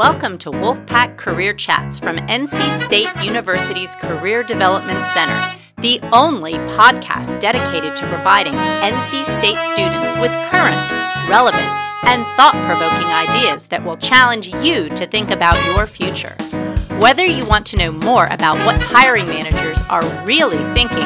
Welcome to Wolfpack Career Chats from NC State University's Career Development Center, the only podcast dedicated to providing NC State students with current, relevant, and thought provoking ideas that will challenge you to think about your future. Whether you want to know more about what hiring managers are really thinking,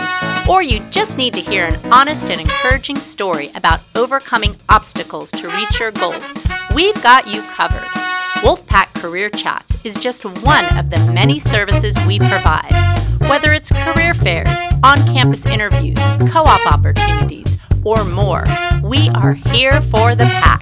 or you just need to hear an honest and encouraging story about overcoming obstacles to reach your goals, we've got you covered. Wolfpack Career Chats is just one of the many services we provide. Whether it's career fairs, on campus interviews, co op opportunities, or more, we are here for the pack.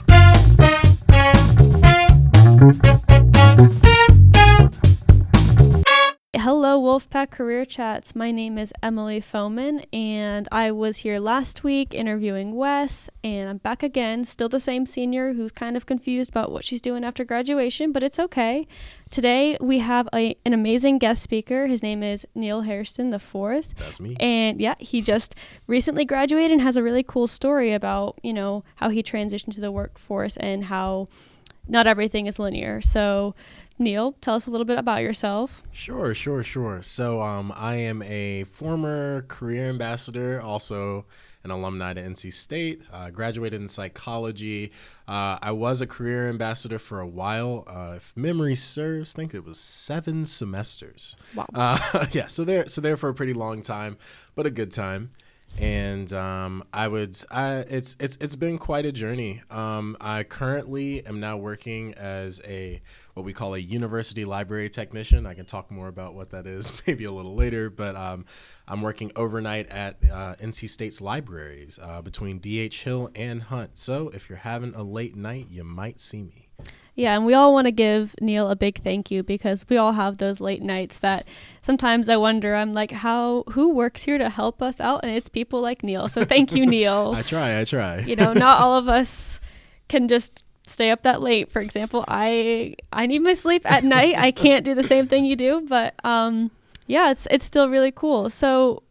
Hello, Wolfpack Career Chats. My name is Emily Foman, and I was here last week interviewing Wes, and I'm back again. Still the same senior who's kind of confused about what she's doing after graduation, but it's okay. Today we have a, an amazing guest speaker. His name is Neil Hairston the Fourth. That's me. And yeah, he just recently graduated and has a really cool story about you know how he transitioned to the workforce and how not everything is linear. So Neil, tell us a little bit about yourself. Sure, sure, sure. So, um, I am a former career ambassador, also an alumni to NC State. Uh, graduated in psychology. Uh, I was a career ambassador for a while. Uh, if memory serves, I think it was seven semesters. Wow. Uh, yeah. So there, so there for a pretty long time, but a good time. And um, I would, I, it's it's it's been quite a journey. Um, I currently am now working as a what we call a university library technician. I can talk more about what that is maybe a little later, but um, I'm working overnight at uh, NC State's libraries uh, between DH Hill and Hunt. So if you're having a late night, you might see me. Yeah, and we all want to give Neil a big thank you because we all have those late nights that sometimes I wonder, I'm like, how, who works here to help us out? And it's people like Neil. So thank you, Neil. I try, I try. you know, not all of us can just stay up that late. For example, I I need my sleep at night. I can't do the same thing you do, but um yeah, it's it's still really cool. So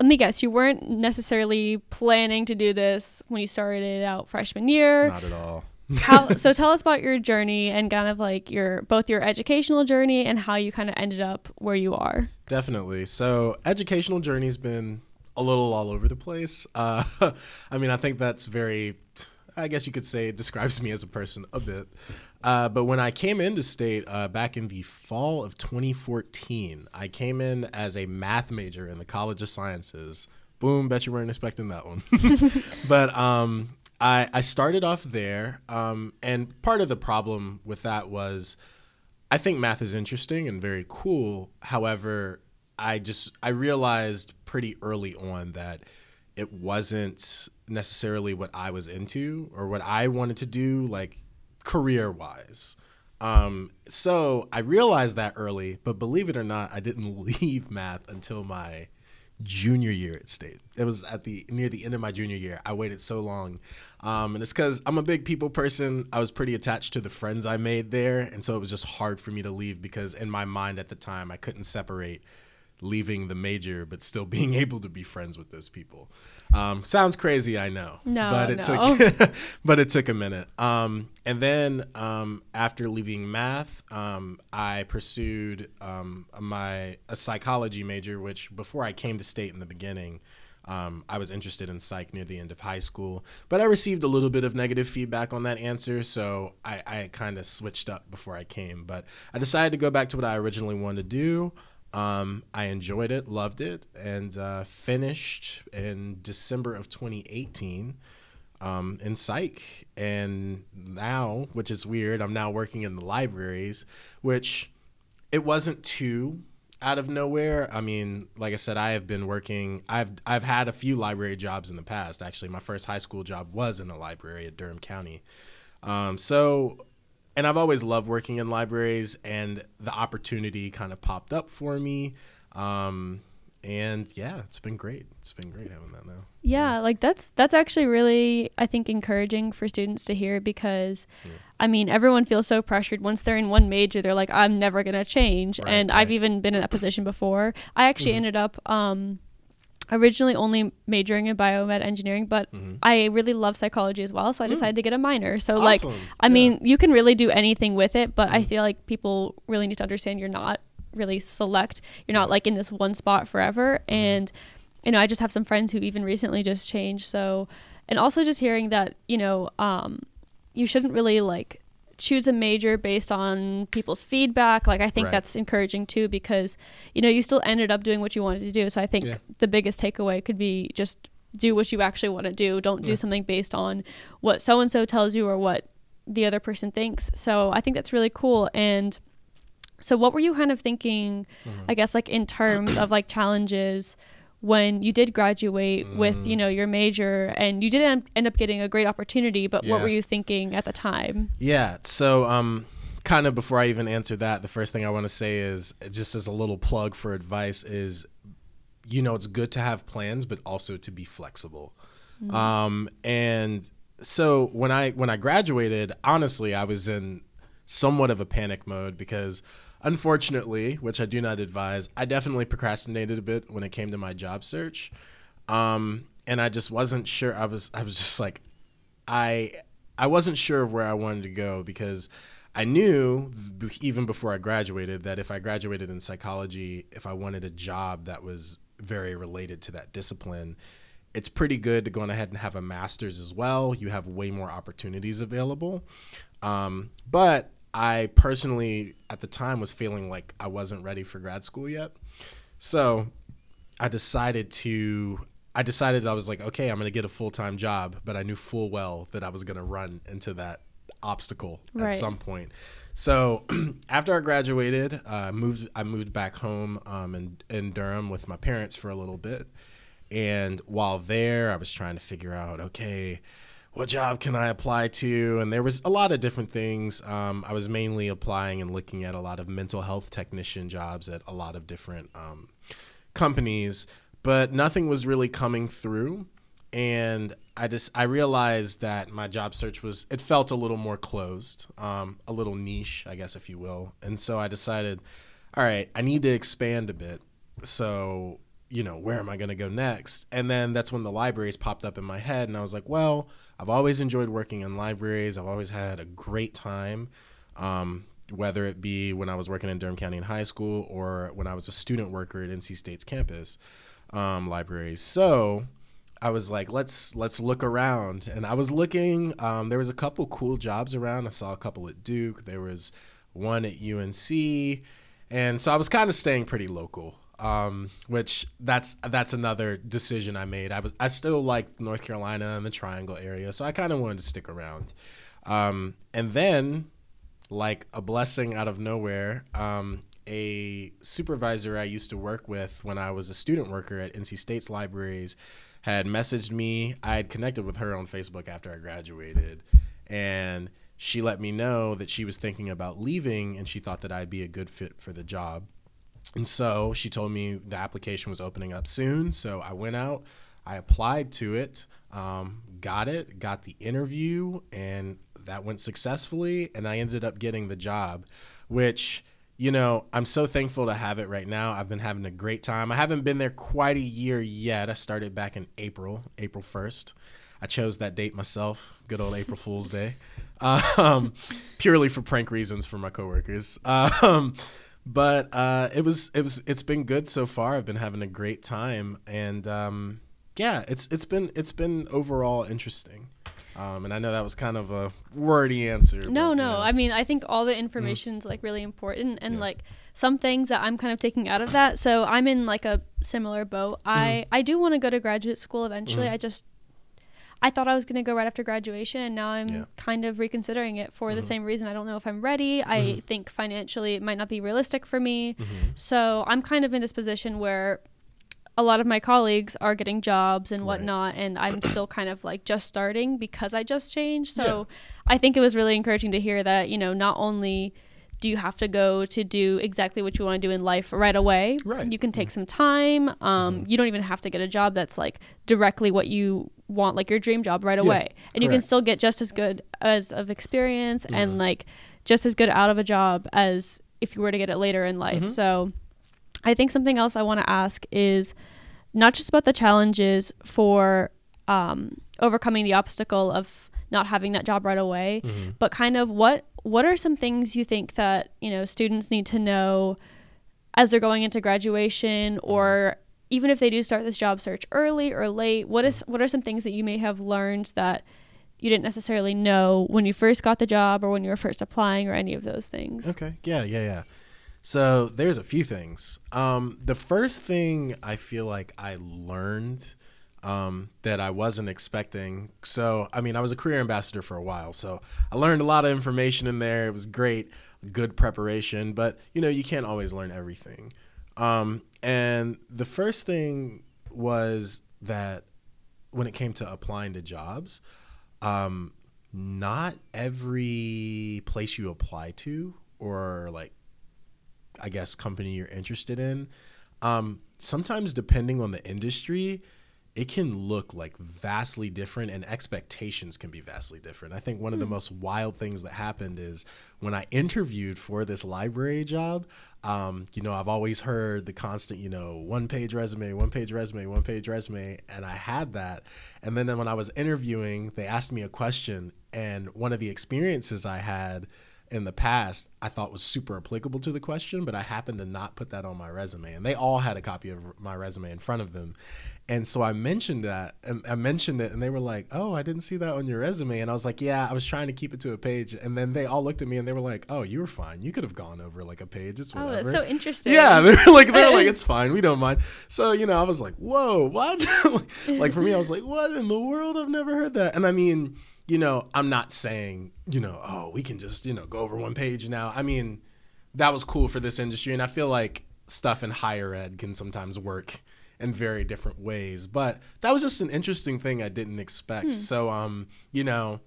let me guess, you weren't necessarily planning to do this when you started out freshman year. Not at all. How so tell us about your journey and kind of like your both your educational journey and how you kind of ended up where you are. Definitely. So educational journey's been a little all over the place. Uh, I mean, I think that's very I guess you could say it describes me as a person a bit. Uh, but when I came into state uh, back in the fall of 2014, I came in as a math major in the College of Sciences. Boom, bet you weren't expecting that one. but um, I, I started off there. Um, and part of the problem with that was I think math is interesting and very cool. However, I just I realized pretty early on that it wasn't necessarily what I was into or what I wanted to do, like career wise. Um, so I realized that early, but believe it or not, I didn't leave math until my junior year at state. It was at the near the end of my junior year. I waited so long, um, and it's because I'm a big people person. I was pretty attached to the friends I made there, and so it was just hard for me to leave because in my mind at the time I couldn't separate leaving the major but still being able to be friends with those people. Um, sounds crazy, I know. No, but it no. took, but it took a minute. Um, and then um, after leaving math, um, I pursued um, my a psychology major, which before I came to state in the beginning. Um, I was interested in psych near the end of high school, but I received a little bit of negative feedback on that answer, so I, I kind of switched up before I came. But I decided to go back to what I originally wanted to do. Um, I enjoyed it, loved it, and uh, finished in December of 2018 um, in psych. And now, which is weird, I'm now working in the libraries, which it wasn't too out of nowhere. I mean, like I said, I have been working. I've I've had a few library jobs in the past. Actually, my first high school job was in a library at Durham County. Um, so and I've always loved working in libraries, and the opportunity kind of popped up for me. Um, and yeah, it's been great. It's been great having that now. Yeah, like that's that's actually really I think encouraging for students to hear because Yeah. I mean everyone feels so pressured once they're in one major they're like I'm never going to change Right, and I've even been in that position before. I actually Mhm. ended up um originally only majoring in biomed engineering, but Mm-hmm. I really love psychology as well, so I decided to get a minor. So like I Yeah. mean, you can really do anything with it, but I feel like people really need to understand you're not really select. You're not like in this one spot forever and you know, I just have some friends who even recently just changed. So and also just hearing that, you know, um you shouldn't really like choose a major based on people's feedback. Like I think Right. that's encouraging too because you know, you still ended up doing what you wanted to do. So I think Yeah. the biggest takeaway could be just do what you actually want to do. Don't do Yeah. something based on what so and so tells you or what the other person thinks. So I think that's really cool. And so what were you kind of thinking, Mm-hmm. I guess like in terms of like challenges when you did graduate with, Mm. you know, your major and you did end end up getting a great opportunity, but what were you thinking at the time? Yeah. So, um, kind of before I even answer that, the first thing I want to say is just as a little plug for advice is, you know, it's good to have plans, but also to be flexible. Um, and so when I when I graduated, honestly, I was in somewhat of a panic mode because unfortunately, which I do not advise, I definitely procrastinated a bit when it came to my job search. Um, and I just wasn't sure. I was I was just like I I wasn't sure of where I wanted to go because I knew even before I graduated that if I graduated in psychology, if I wanted a job that was very related to that discipline, it's pretty good to go on ahead and have a master's as well. You have way more opportunities available. Um, but I personally, at the time, was feeling like I wasn't ready for grad school yet. So I decided to I decided I was like, okay, I'm gonna get a full time job, but I knew full well that I was gonna run into that obstacle Right. at some point. So after I graduated, uh, I moved I moved back home um, in in Durham with my parents for a little bit, and while there, I was trying to figure out, okay, what job can I apply to? And there was a lot of different things. Um, I was mainly applying and looking at a lot of mental health technician jobs at a lot of different um, companies, but nothing was really coming through. And I just I realized that my job search was it felt a little more closed, um, a little niche, I guess if you will. And so I decided, all right, I need to expand a bit. So you know, where am I going to go next? And then that's when the libraries popped up in my head, and I was like, well, I've always enjoyed working in libraries. I've always had a great time, um, whether it be when I was working in Durham County in high school or when I was a student worker at NC State's campus um, libraries. So I was like, let's let's look around, and I was looking. Um, there was a couple cool jobs around. I saw a couple at Duke. There was one at UNC, and so I was kind of staying pretty local. Um, which that's that's another decision I made. I was I still like North Carolina and the Triangle area, so I kind of wanted to stick around. Um, and then, like a blessing out of nowhere, um, a supervisor I used to work with when I was a student worker at NC State's libraries had messaged me. I had connected with her on Facebook after I graduated, and she let me know that she was thinking about leaving and she thought that I'd be a good fit for the job. And so she told me the application was opening up soon. So I went out, I applied to it, um, got it, got the interview, and that went successfully. And I ended up getting the job, which, you know, I'm so thankful to have it right now. I've been having a great time. I haven't been there quite a year yet. I started back in April, April 1st. I chose that date myself. Good old April Fool's Day, um, purely for prank reasons for my coworkers. Um, but uh, it was it was it's been good so far. I've been having a great time, and um, yeah, it's it's been it's been overall interesting. Um, and I know that was kind of a wordy answer. No, but, no. yeah. I mean, I think all the information information's like really important and like some things that I'm kind of taking out of that. So I'm in like a similar boat. I I do want to go to graduate school eventually. I just I thought I was going to go right after graduation and now I'm Yeah. kind of reconsidering it for the same reason. I don't know if I'm ready. I think financially it might not be realistic for me. So I'm kind of in this position where a lot of my colleagues are getting jobs and Right. whatnot, and I'm still kind of like just starting because I just changed. So Yeah. I think it was really encouraging to hear that, you know, not only do you have to go to do exactly what you want to do in life right away, Right. Mm-hmm. you can take some time. Um, You don't even have to get a job that's like directly what you want, like your dream job right away. And you can still get just as good as of experience Mm-hmm. and like just as good out of a job as if you were to get it later in Mm-hmm. life. So I think something else I want to ask is not just about the challenges for um, overcoming the obstacle of not having that job right away, Mm-hmm. but kind of what what are some things you think that you know students need to know as they're going into graduation or even if they do start this job search early or late what is what are some things that you may have learned that you didn't necessarily know when you first got the job or when you were first applying or any of those things Okay. Yeah, yeah, yeah. So there's a few things. Um, the first thing I feel like I learned um, that I wasn't expecting. So, I mean, I was a career ambassador for a while, so I learned a lot of information in there. It was great, good preparation, but you know, you can't always learn everything. Um, and the first thing was that when it came to applying to jobs, um, not every place you apply to or like I guess company you're interested in, um, sometimes depending on the industry, it can look like vastly different and expectations can be vastly different. I think one of the most wild things that happened is when I interviewed for this library job, um, you know, I've always heard the constant, you know, one page resume, one page resume, one page resume, and I had that. And then when I was interviewing, they asked me a question, and one of the experiences I had in the past I thought was super applicable to the question, but I happened to not put that on my resume. And they all had a copy of my resume in front of them. And so I mentioned that and I mentioned it and they were like, Oh, I didn't see that on your resume. And I was like, Yeah, I was trying to keep it to a page. And then they all looked at me and they were like, Oh, you were fine. You could have gone over like a page. It's whatever." oh that's so interesting Yeah, they're like they're like it's fine, we don't mind. So you know, I was like, whoa, what? like for me, I was like, what in the world? I've never heard that. And I mean, you know, I'm not saying you know, oh, we can just you know go over one page now. I mean, that was cool for this industry, and I feel like stuff in higher ed can sometimes work in very different ways. But that was just an interesting thing I didn't expect. So um, you know,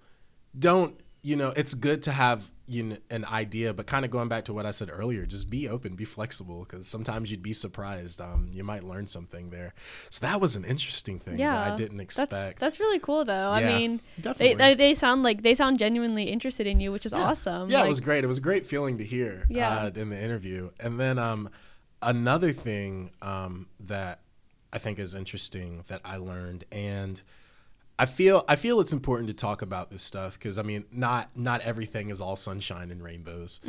don't you know it's good to have you know, an idea but kind of going back to what i said earlier just be open be flexible because sometimes you'd be surprised um, you might learn something there so that was an interesting thing yeah that i didn't expect that's that's really cool though i mean definitely. they they sound like they sound genuinely interested in you which is Yeah. awesome Yeah, Like, it was great. It was a great feeling to hear Yeah. uh, in the interview. And then um, another thing um, that I think is interesting that I learned, and I feel I feel it's important to talk about this stuff because I mean, not not everything is all sunshine and rainbows.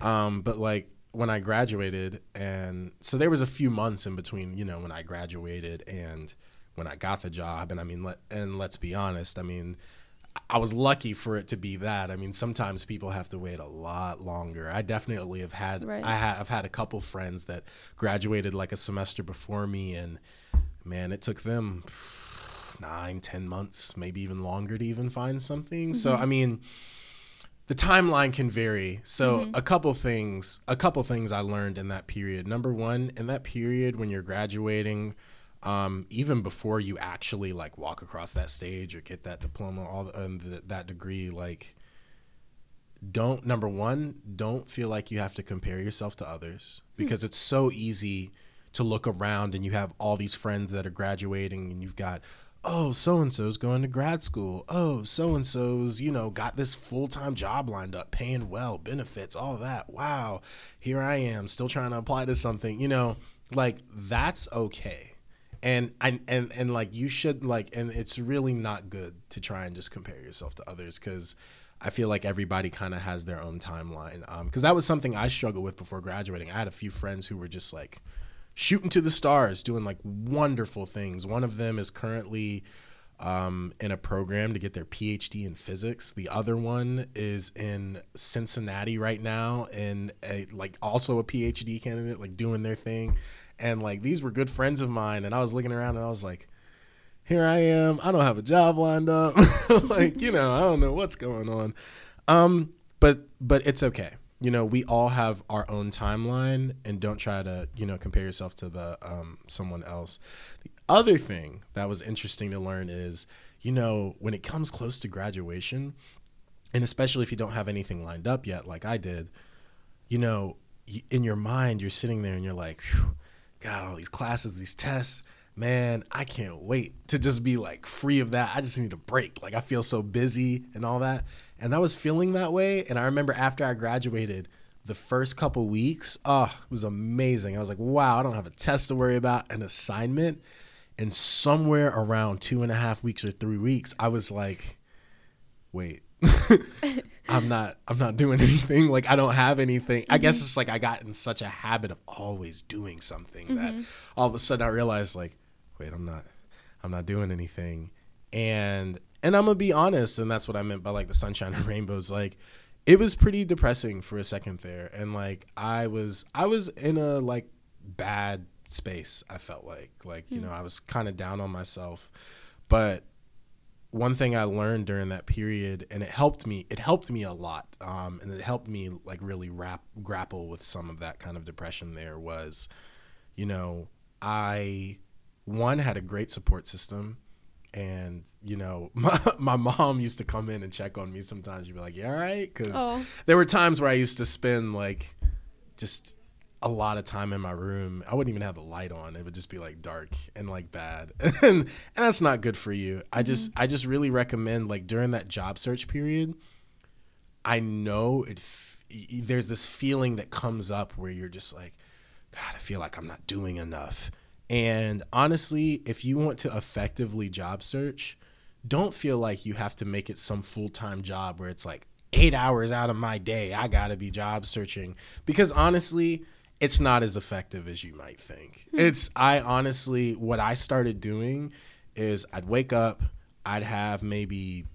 Um, but like when I graduated, and so there was a few months in between, you know, when I graduated and when I got the job. And I mean, let and let's be honest, I mean. I was lucky for it to be that. I mean, sometimes people have to wait a lot longer. I definitely have had Right. I have had a couple friends that graduated like a semester before me, and man, it took them nine, ten months, maybe even longer to even find something. So mm-hmm. I mean, the timeline can vary. So mm-hmm. a couple things, a couple things I learned in that period. Number one, in that period when you're graduating, um, even before you actually like walk across that stage or get that diploma, all the, and the, that degree, like don't number one, don't feel like you have to compare yourself to others hmm. because it's so easy to look around and you have all these friends that are graduating and you've got oh so and so's going to grad school. Oh so and so's you know got this full-time job lined up paying well benefits all that. Wow here i am still trying to apply to something you know like that's okay. And I and and like you should like and it's really not good to try and just compare yourself to others because I feel like everybody kind of has their own timeline. Um, because that was something I struggled with before graduating. I had a few friends who were just like shooting to the stars, doing like wonderful things. One of them is currently um, in a program to get their PhD in physics. The other one is in Cincinnati right now and a, like also a PhD candidate, like doing their thing. And like these were good friends of mine, and I was looking around and I was like, here I am. I don't have a job lined up. like, you know, I don't know what's going on. Um, but but it's okay. You know, we all have our own timeline and don't try to, you know, compare yourself to the um someone else. The other thing that was interesting to learn is, you know, when it comes close to graduation, and especially if you don't have anything lined up yet like I did, you know, in your mind you're sitting there and you're like, God, all these classes, these tests, man, I can't wait to just be like free of that. I just need a break. Like I feel so busy and all that. And I was feeling that way. And I remember after I graduated, the first couple weeks, oh, it was amazing. I was like, wow, I don't have a test to worry about, an assignment. And somewhere around two and a half weeks or three weeks, I was like, wait. I'm not I'm not doing anything. Like I don't have anything. Mm-hmm. I guess mm-hmm. it's like I got in such a habit of always doing something mm-hmm. that all of a sudden I realized like, wait, I'm not I'm not doing anything. And and I'm gonna be honest, and that's what I meant by like the sunshine and rainbows. Like it was pretty depressing for a second there. And like I was I was in a like bad space, I felt like. Like, you hmm. know, I was kind of down on myself. But one thing I learned during that period, and it helped me, it helped me a lot, um, and it helped me like really wrap, grapple with some of that kind of depression. There was, you know, I one had a great support system, and you know, my, my mom used to come in and check on me sometimes. You'd be like, "Yeah, all right," because oh. there were times where I used to spend like just a lot of time in my room. I wouldn't even have the light on. It would just be like dark and like bad. and and that's not good for you. Mm-hmm. I just I just really recommend like during that job search period, I know it f- there's this feeling that comes up where you're just like god, I feel like I'm not doing enough. And honestly, if you want to effectively job search, don't feel like you have to make it some full-time job where it's like 8 hours out of my day I got to be job searching because honestly, it's not as effective as you might think. Hmm. It's I honestly what I started doing is I'd wake up, I'd have maybe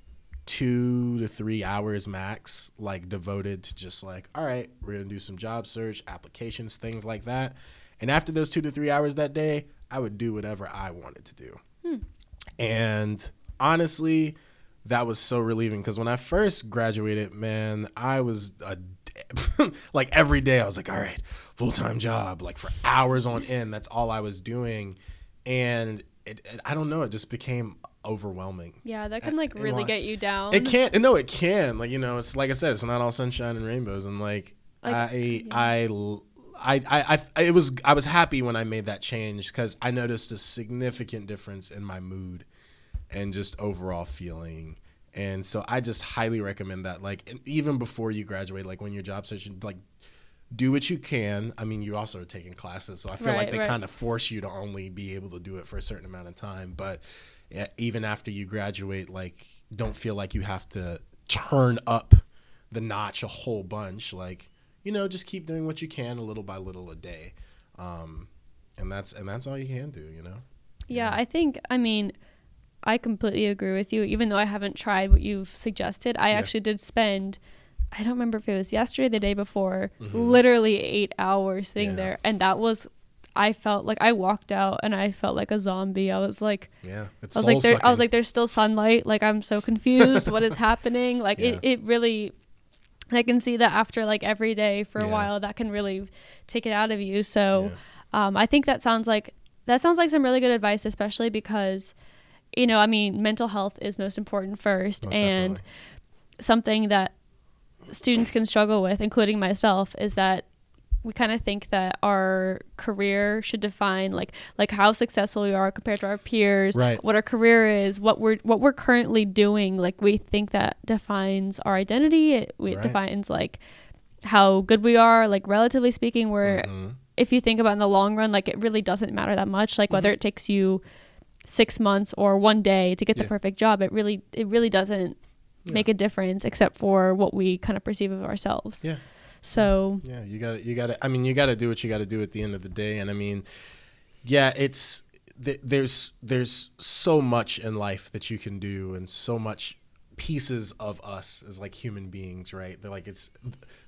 2 to 3 hours max like devoted to just like all right, we're to do some job search, applications, things like that. And after those 2 to 3 hours that day, I would do whatever I wanted to do. Hmm. And honestly, that was so relieving because when I first graduated, man, I was a like every day I was like, all right, full time job, like for hours on end. That's all I was doing, and it, it, I don't know, it just became overwhelming. Yeah, that can like really get you down. It can't. No, it can. Like you know, it's like I said, it's not all sunshine and rainbows, and like, like I, yeah. I. I, I, I, it was, I was happy when I made that change because I noticed a significant difference in my mood and just overall feeling and so I just highly recommend that. Like even before you graduate, like when you're job searching, like do what you can. I mean, you also are taking classes, so I feel right, like they right. kind of force you to only be able to do it for a certain amount of time. But even after you graduate, like don't feel like you have to turn up the notch a whole bunch. Like you know, just keep doing what you can, a little by little a day, um, and that's and that's all you can do. You know. Yeah, yeah. I think. I mean I completely agree with you. Even though I haven't tried what you've suggested, I yeah. actually did spend. I don't remember if it was yesterday, the day before, mm-hmm. literally eight hours sitting yeah. there, and that was. I felt like I walked out and I felt like a zombie. I was like, yeah, I was like, there, I was like, there's still sunlight. Like I'm so confused. what is happening? Like yeah. it, it really. I can see that after like every day for a while, that can really take it out of you. So, um, I think that sounds like that sounds like some really good advice, especially because you know, I mean, mental health is most important first, most and definitely. something that students can struggle with, including myself, is that we kind of think that our career should define like like how successful we are compared to our peers right. what our career is what we're what we're currently doing like we think that defines our identity it, it right. defines like how good we are like relatively speaking where mm-hmm. if you think about in the long run like it really doesn't matter that much like mm-hmm. whether it takes you six months or one day to get yeah. the perfect job. It really it really doesn't yeah. make a difference except for what we kind of perceive of ourselves. Yeah. So yeah, you got you got to. I mean, you got to do what you got to do at the end of the day. And I mean, yeah, it's th- there's there's so much in life that you can do, and so much pieces of us as like human beings, right? They're like it's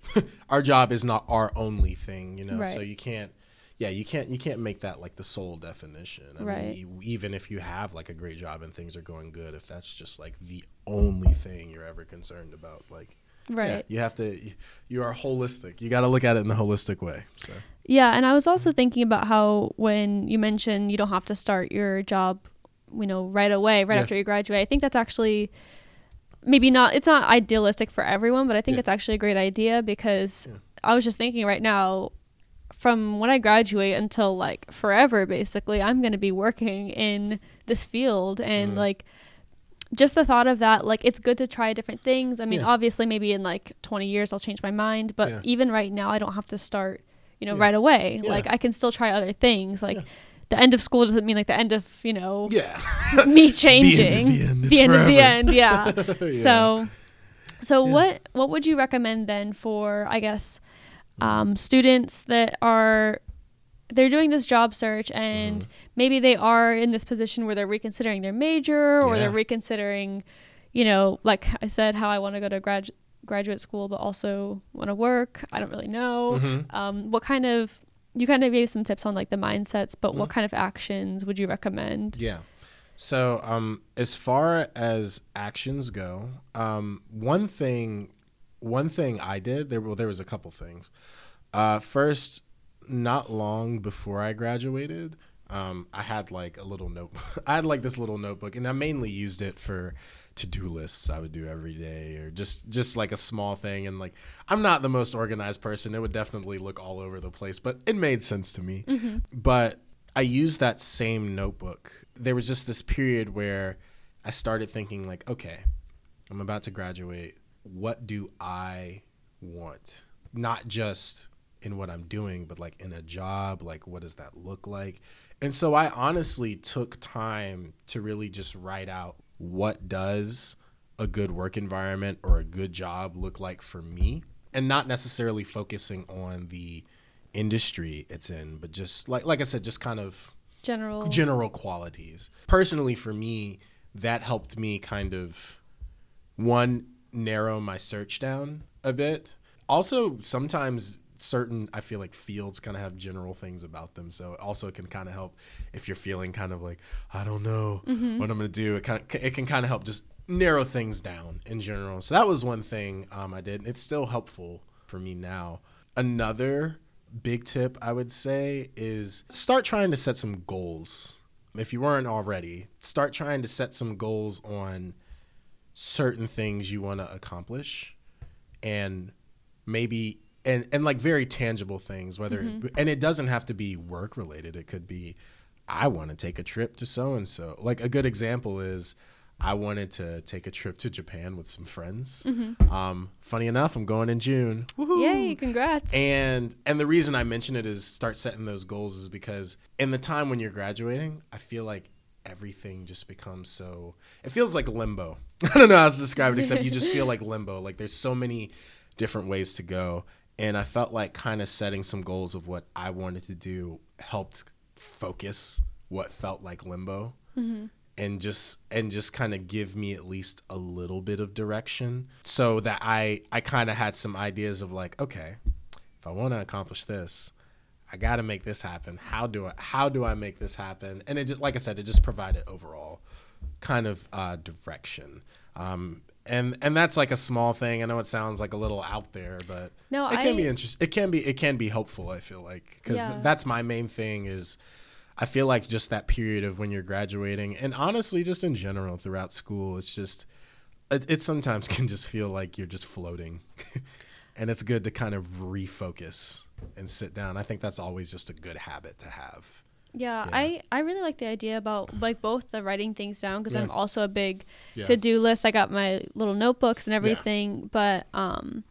our job is not our only thing, you know. Right. So you can't yeah, you can't you can't make that like the sole definition. I right. mean, even if you have like a great job and things are going good, if that's just like the only thing you're ever concerned about, like right, yeah, you have to. You are holistic. You got to look at it in a holistic way. So yeah, and I was also thinking about how when you mentioned you don't have to start your job, you know, right away, right yeah. after you graduate. I think that's actually maybe not. It's not idealistic for everyone, but I think yeah. it's actually a great idea because. I was just thinking right now, from when I graduate until like forever, basically, I'm going to be working in this field. And mm. like, just the thought of that, like, it's good to try different things. I mean, yeah. obviously, maybe in like 20 years, I'll change my mind. But yeah. even right now, I don't have to start, you know, yeah. right away. Like, I can still try other things. Like, the end of school doesn't mean like the end of you know Yeah. me changing the end. It's the end of the end yeah so so what what would you recommend then for i guess um, students that are they're doing this job search and Mm-hmm. maybe they are in this position where they're reconsidering their major or they're reconsidering you know like i said how i want to go to grad graduate school but also want to work i don't really know Mhm. um, what kind of you kind of gave some tips on like the mindsets but Mm-hmm. what kind of actions would you recommend Yeah. So, um, as far as actions go, um, one thing, one thing I did there. Well, there was a couple things. Uh, first, not long before I graduated, um, I had like a little note. I had like this little notebook, and I mainly used it for to-do lists I would do every day, or just just like a small thing. And like, I'm not the most organized person. It would definitely look all over the place, but it made sense to me. But I used that same notebook. There was just this period where I started thinking like, okay, I'm about to graduate. What do I want? Not just in what I'm doing, but like in a job, like what does that look like? And so I honestly took time to really just write out what does a good work environment or a good job look like for me and not necessarily focusing on the industry it's in, but just like like I said just kind of general general qualities. Personally, for me, that helped me kind of one narrow my search down a bit. Also, sometimes certain I feel like fields kind of have general things about them, so also it can kind of help if you're feeling kind of like I don't know what I'm gonna do. It kind of, it can kind of help just narrow things down in general. So that was one thing um, I did. It's still helpful for me now. Another big tip I would say is start trying to set some goals. If you weren't already, start trying to set some goals on certain things you want to accomplish and maybe and and like very tangible things whether and it doesn't have to be work related it could be i want to take a trip to so and so like a good example is i wanted to take a trip to japan with some friends um funny enough i'm going in june Woohoo! yay congrats And and the reason I mention it is start setting those goals is because in the time when you're graduating, I feel like everything just becomes so it feels like limbo. I don't know how to describe it except you just feel like limbo. Like there's so many different ways to go. And I felt like kind of setting some goals of what I wanted to do helped focus what felt like limbo. And just and just kind of give me at least a little bit of direction so that I I kind of had some ideas of like okay if I want to accomplish this I got to make this happen. How do I how do I make this happen? And it just like I said it just provided overall kind of uh, direction. Um and and that's like a small thing I know it sounds like a little out there but No, it can be interesting it can be it can be helpful I feel like because Yeah. that's my main thing is I feel like just that period of when you're graduating, and honestly, just in general throughout school, it's just it, it sometimes can just feel like you're just floating, and it's good to kind of refocus and sit down. I think that's always just a good habit to have. Yeah, Yeah. I I really like the idea about like both the writing things down because Yeah. I'm also a big Yeah. to do list. I got my little notebooks and everything, but um,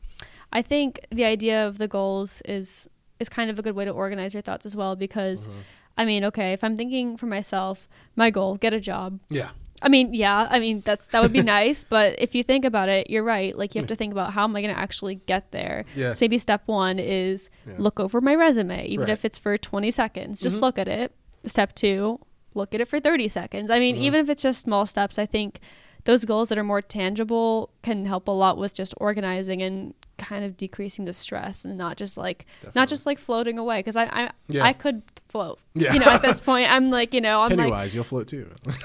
I think the idea of the goals is is kind of a good way to organize your thoughts as well because. Mm-hmm. I mean, okay, if I'm thinking for myself, my goal, get a job. Yeah, I mean, yeah, I mean that's that would be nice, but if you think about it, you're right. Like you have to think about how am I going to actually get there. Yeah. So maybe step one is Yeah. look over my resume, even Right. if it's for 20 seconds. Just Mhm. look at it. Step two, look at it for 30 seconds. I mean, Mhm. even if it's just small steps, I think those goals that are more tangible can help a lot with just organizing and kind of decreasing the stress and not just like Definitely. not just like floating away because I I, Yeah. I could float. Yeah. You know, at this point, I'm like, you know, I'm like Pennywise, you'll float too.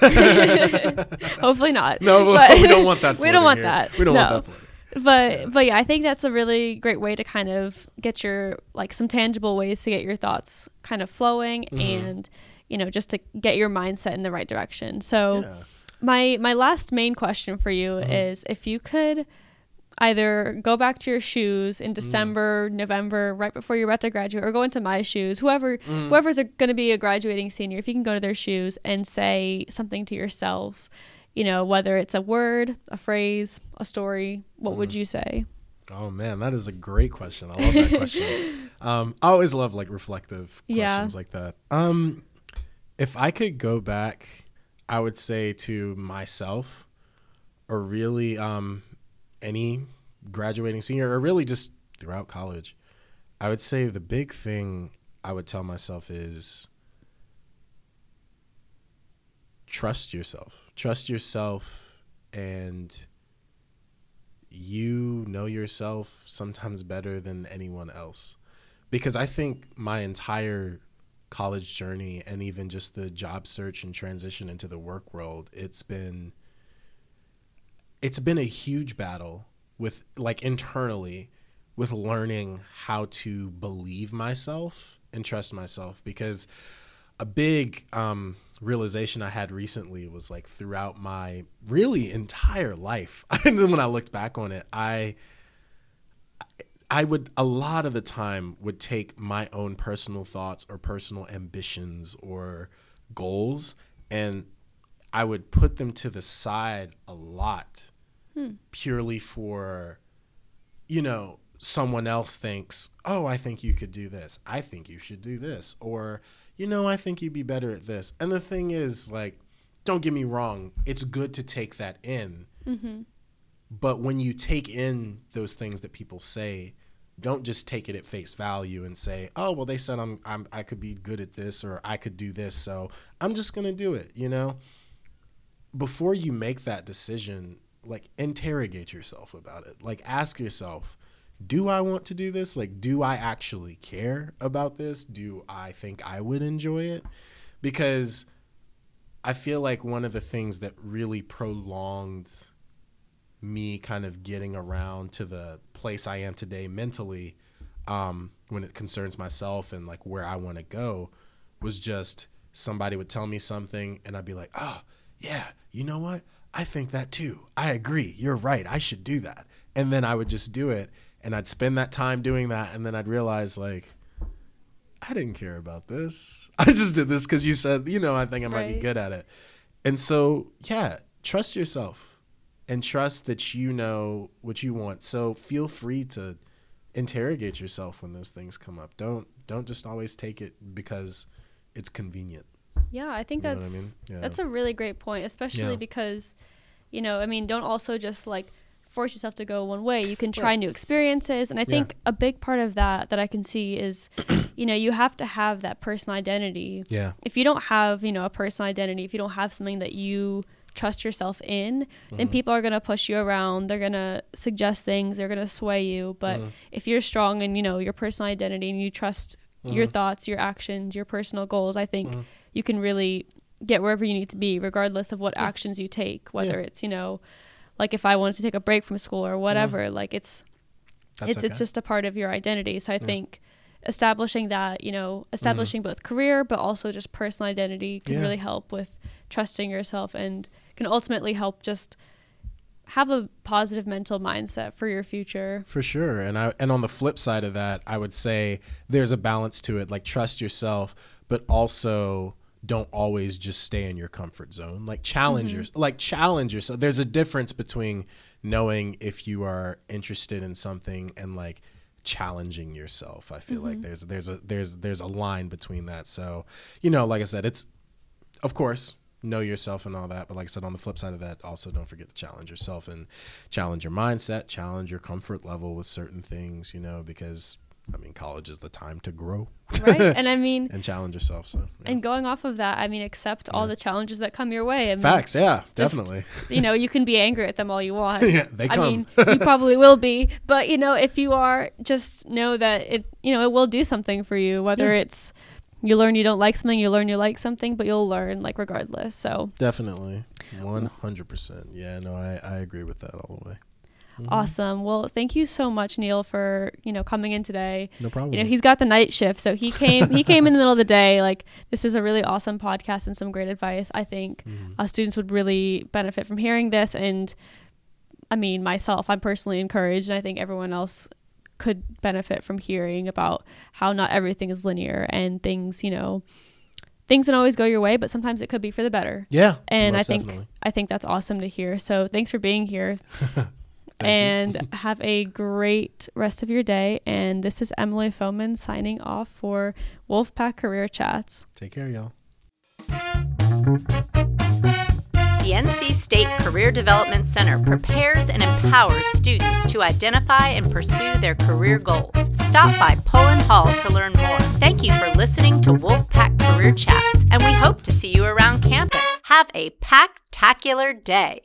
Hopefully not. no, But- we don't want that. we don't want here. that. We don't No. want that. Floating. But Yeah. but yeah, I think that's a really great way to kind of get your like some tangible ways to get your thoughts kind of flowing Mhm. and you know just to get your mindset in the right direction. So Yeah. my my last main question for you Mhm. is if you could either go back to your shoes Mm. in December, November, right before you're about to graduate, or go into my shoes, whoever Mm. whoever's going to be a graduating senior, if you can go to their shoes and say something to yourself, you know, whether it's a word, a phrase, a story, what would Mm. you say? Oh man, that is a great question. I love that question. Um, I always love like reflective questions Yeah. like that. Um, if I could go back, I would say to myself, or really um, any graduating senior, or really just throughout college, I would say the big thing I would tell myself is trust yourself. Trust yourself and you know yourself sometimes better than anyone else. Because I think my entire college journey and even just the job search and transition into the work world, it's been it's been a huge battle with like internally with learning how to believe myself and trust myself because a big um, realization I had recently was like throughout my really entire life. and then when I looked back on it, I I would a lot of the time would take my own personal thoughts or personal ambitions or goals and I would put them to the side a lot hmm. purely for you know someone else thinks, "Oh, I think you could do this. I think you should do this." Or you know, I think you'd be better at this. And the thing is, like, don't get me wrong, it's good to take that in. Mm-hmm. But when you take in those things that people say, don't just take it at face value and say, "Oh, well, they said I'm, I'm I could be good at this or I could do this, so I'm just gonna do it." You know, before you make that decision, like interrogate yourself about it. Like ask yourself, do I want to do this? Like, do I actually care about this? Do I think I would enjoy it? Because I feel like one of the things that really prolonged me kind of getting around to the place I am today mentally, um, when it concerns myself and like where I want to go, was just somebody would tell me something and I'd be like, oh, yeah, you know what? I think that too. I agree. You're right. I should do that. And then I would just do it and I'd spend that time doing that, and then I'd realize like I didn't care about this. I just did this because you said you know I think I might right. be good at it, and so yeah, trust yourself and trust that you know what you want. So feel free to interrogate yourself when those things come up. Don't don't just always take it because it's convenient. Yeah, I think you that's I mean? yeah. that's a really great point, especially yeah. because you know, I mean, don't also just like force yourself to go one way. You can try right. new experiences. And I think yeah. a big part of that that I can see is, you know, you have to have that personal identity. Yeah. If you don't have, you know, a personal identity, if you don't have something that you trust yourself in, mm-hmm. then people are going to push you around. They're going to suggest things. They're going to sway you. But mm-hmm. if you're strong in, you know, your personal identity and you trust mm-hmm. your thoughts, your actions, your personal goals, I think mm-hmm. You can really get wherever you need to be, regardless of what yeah. actions you take, whether yeah. it's, you know, like if I wanted to take a break from school or whatever, yeah. like it's That's it's okay. it's just a part of your identity. So I think establishing that, you know, establishing mm. both career but also just personal identity can really help with trusting yourself and can ultimately help just have a positive mental mindset for your future. For sure. And I and on the flip side of that, I would say there's a balance to it. Like trust yourself, but also don't always just stay in your comfort zone. Like challenge mm-hmm. your like challenge yourself. There's a difference between knowing if you are interested in something and like challenging yourself. I feel mm-hmm. like there's there's a there's there's a line between that. So, you know, like I said, it's of course know yourself and all that, but like I said on the flip side of that, also don't forget to challenge yourself and challenge your mindset, challenge your comfort level with certain things, you know, because I mean, college is the time to grow. right. And I mean, and challenge yourself. So, yeah. and going off of that, I mean, accept all yeah. the challenges that come your way. I mean, Facts. Yeah, just, definitely. you know, you can be angry at them all you want. yeah, they come. I mean, you probably will be. But, you know, if you are, just know that it, you know, it will do something for you, whether yeah. it's, you learn you don't like something, you learn you like something, but you'll learn like regardless. So definitely. 100%. Yeah, no, I, I agree with that all the way. Mm-hmm. Awesome. Well, thank you so much, Neil, for you know coming in today. No problem. You know he's got the night shift, so he came. he came in the middle of the day. Like this is a really awesome podcast and some great advice. I think mm-hmm. uh, students would really benefit from hearing this. And I mean, myself, I'm personally encouraged, and I think everyone else could benefit from hearing about how not everything is linear and things. You know things don't always go your way, but sometimes it could be for the better. Yeah. And I think definitely. I think that's awesome to hear. So thanks for being here. and have a great rest of your day. And this is Emily Foman signing off for Wolfpack Career Chats. Take care, y'all. The NC State Career Development Center prepares and empowers students to identify and pursue their career goals. Stop by Pullen Hall to learn more. Thank you for listening to Wolfpack Career Chats, and we hope to see you around campus. Have a packtacular day.